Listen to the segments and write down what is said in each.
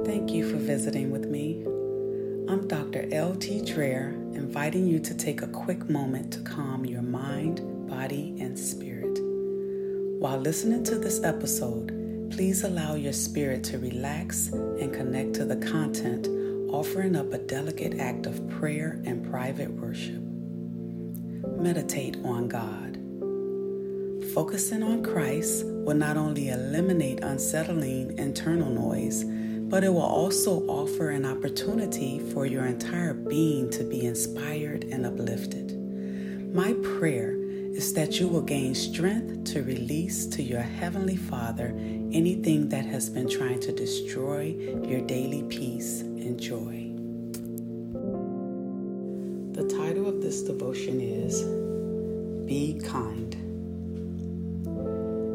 Thank you for visiting with me. I'm Dr. L.T. Dreher, inviting you to take a quick moment to calm your mind, body, and spirit. While listening to this episode, please allow your spirit to relax and connect to the content, offering up a delicate act of prayer and private worship. Meditate on God. Focusing on Christ will not only eliminate unsettling internal noise, but it will also offer an opportunity for your entire being to be inspired and uplifted. My prayer is that you will gain strength to release to your Heavenly Father anything that has been trying to destroy your daily peace and joy. The title of this devotion is Be Kind.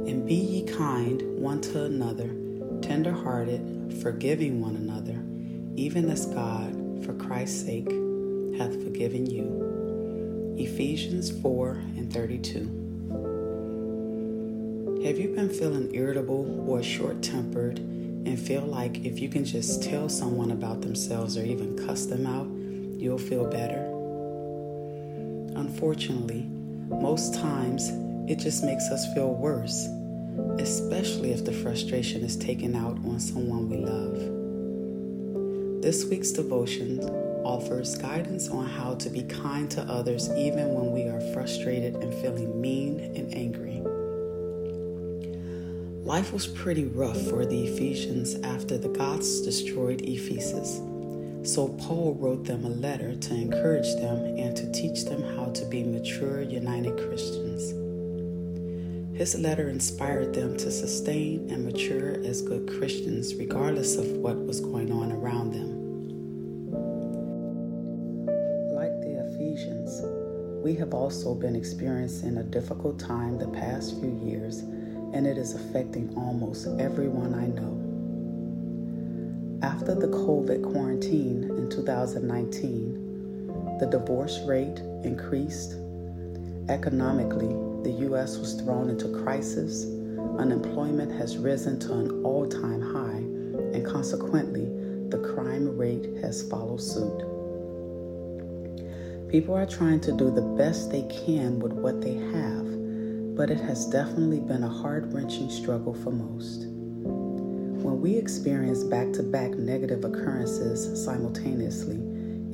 And be ye kind one to another, tender hearted, forgiving one another, even as God, for Christ's sake, hath forgiven you. Ephesians 4 and 32. Have you been feeling irritable or short tempered and feel like if you can just tell someone about themselves or even cuss them out, you'll feel better? Unfortunately, most times it just makes us feel worse especially if the frustration is taken out on someone we love. This week's devotion offers guidance on how to be kind to others even when we are frustrated and feeling mean and angry. Life was pretty rough for the Ephesians after the Goths destroyed Ephesus. So Paul wrote them a letter to encourage them and to teach them how to be mature, united Christians. His letter inspired them to sustain and mature as good Christians, regardless of what was going on around them. Like the Ephesians, we have also been experiencing a difficult time the past few years, and it is affecting almost everyone I know. After the COVID quarantine in 2019, the divorce rate increased. Economically, the U.S. was thrown into crisis, unemployment has risen to an all time high, and consequently, the crime rate has followed suit. People are trying to do the best they can with what they have, but it has definitely been a heart wrenching struggle for most. When we experience back to back negative occurrences simultaneously,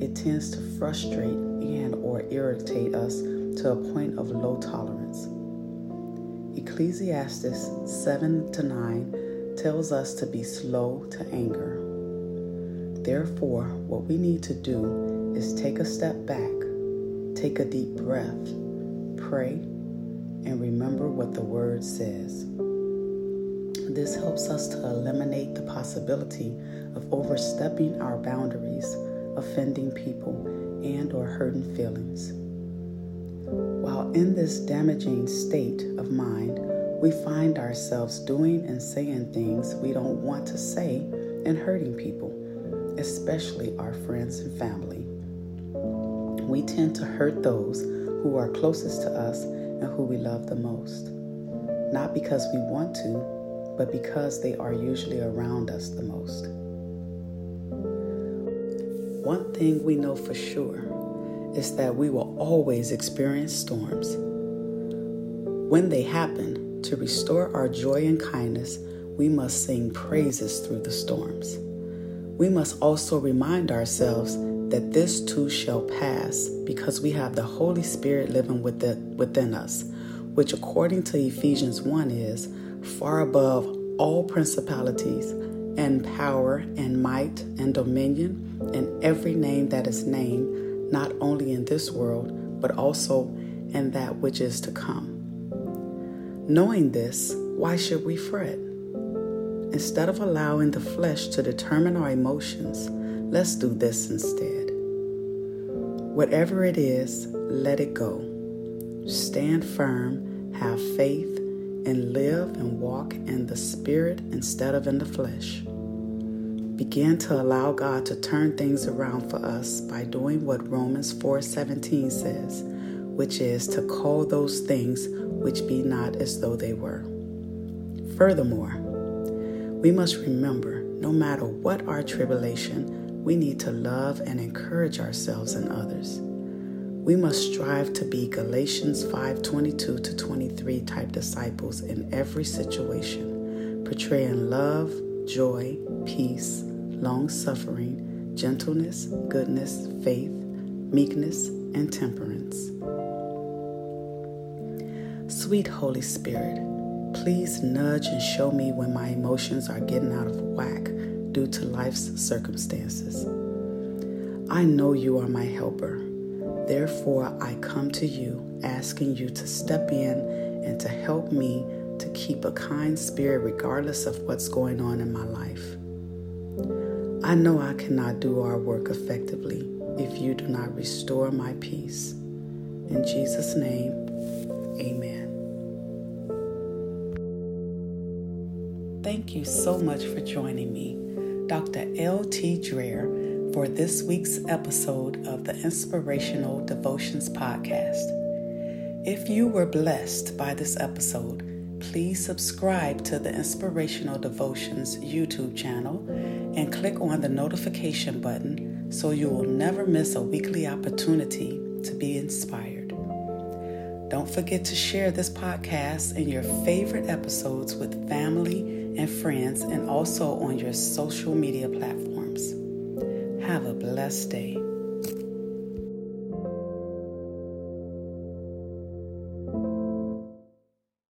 it tends to frustrate and or irritate us to a point of low tolerance. Ecclesiastes 7 to 9 tells us to be slow to anger. Therefore, what we need to do is take a step back, take a deep breath, pray, and remember what the Word says. This helps us to eliminate the possibility of overstepping our boundaries, offending people, and or hurting feelings. While in this damaging state of mind, we find ourselves doing and saying things we don't want to say and hurting people, especially our friends and family. We tend to hurt those who are closest to us and who we love the most, not because we want to, but because they are usually around us the most. One thing we know for sure is that we will always experience storms. When they happen, to restore our joy and kindness, we must sing praises through the storms. We must also remind ourselves that this too shall pass because we have the Holy Spirit living within us, which, according to Ephesians 1, is far above all principalities and power and might and dominion and every name that is named not only in this world, but also in that which is to come. Knowing this, why should we fret? Instead of allowing the flesh to determine our emotions, let's do this instead. Whatever it is, let it go. Stand firm, have faith, and live and walk in the Spirit instead of in the flesh. Begin to allow God to turn things around for us by doing what Romans 4:17 says, which is to call those things which be not as though they were. Furthermore, we must remember no matter what our tribulation, we need to love and encourage ourselves and others. We must strive to be Galatians 5:22 to 23 type disciples in every situation, portraying love, joy, peace, long-suffering, gentleness, goodness, faith, meekness, and temperance. Sweet Holy Spirit, please nudge and show me when my emotions are getting out of whack due to life's circumstances. I know you are my helper Therefore, I come to you asking you to step in and to help me to keep a kind spirit regardless of what's going on in my life. I know I cannot do our work effectively if you do not restore my peace. In Jesus' name, amen. Thank you so much for joining me, Dr. L.T. Dreher for this week's episode of the Inspirational Devotions Podcast. If you were blessed by this episode, please subscribe to the Inspirational Devotions YouTube channel and click on the notification button so you will never miss a weekly opportunity to be inspired. Don't forget to share this podcast and your favorite episodes with family and friends and also on your social media platforms. Have a blessed day.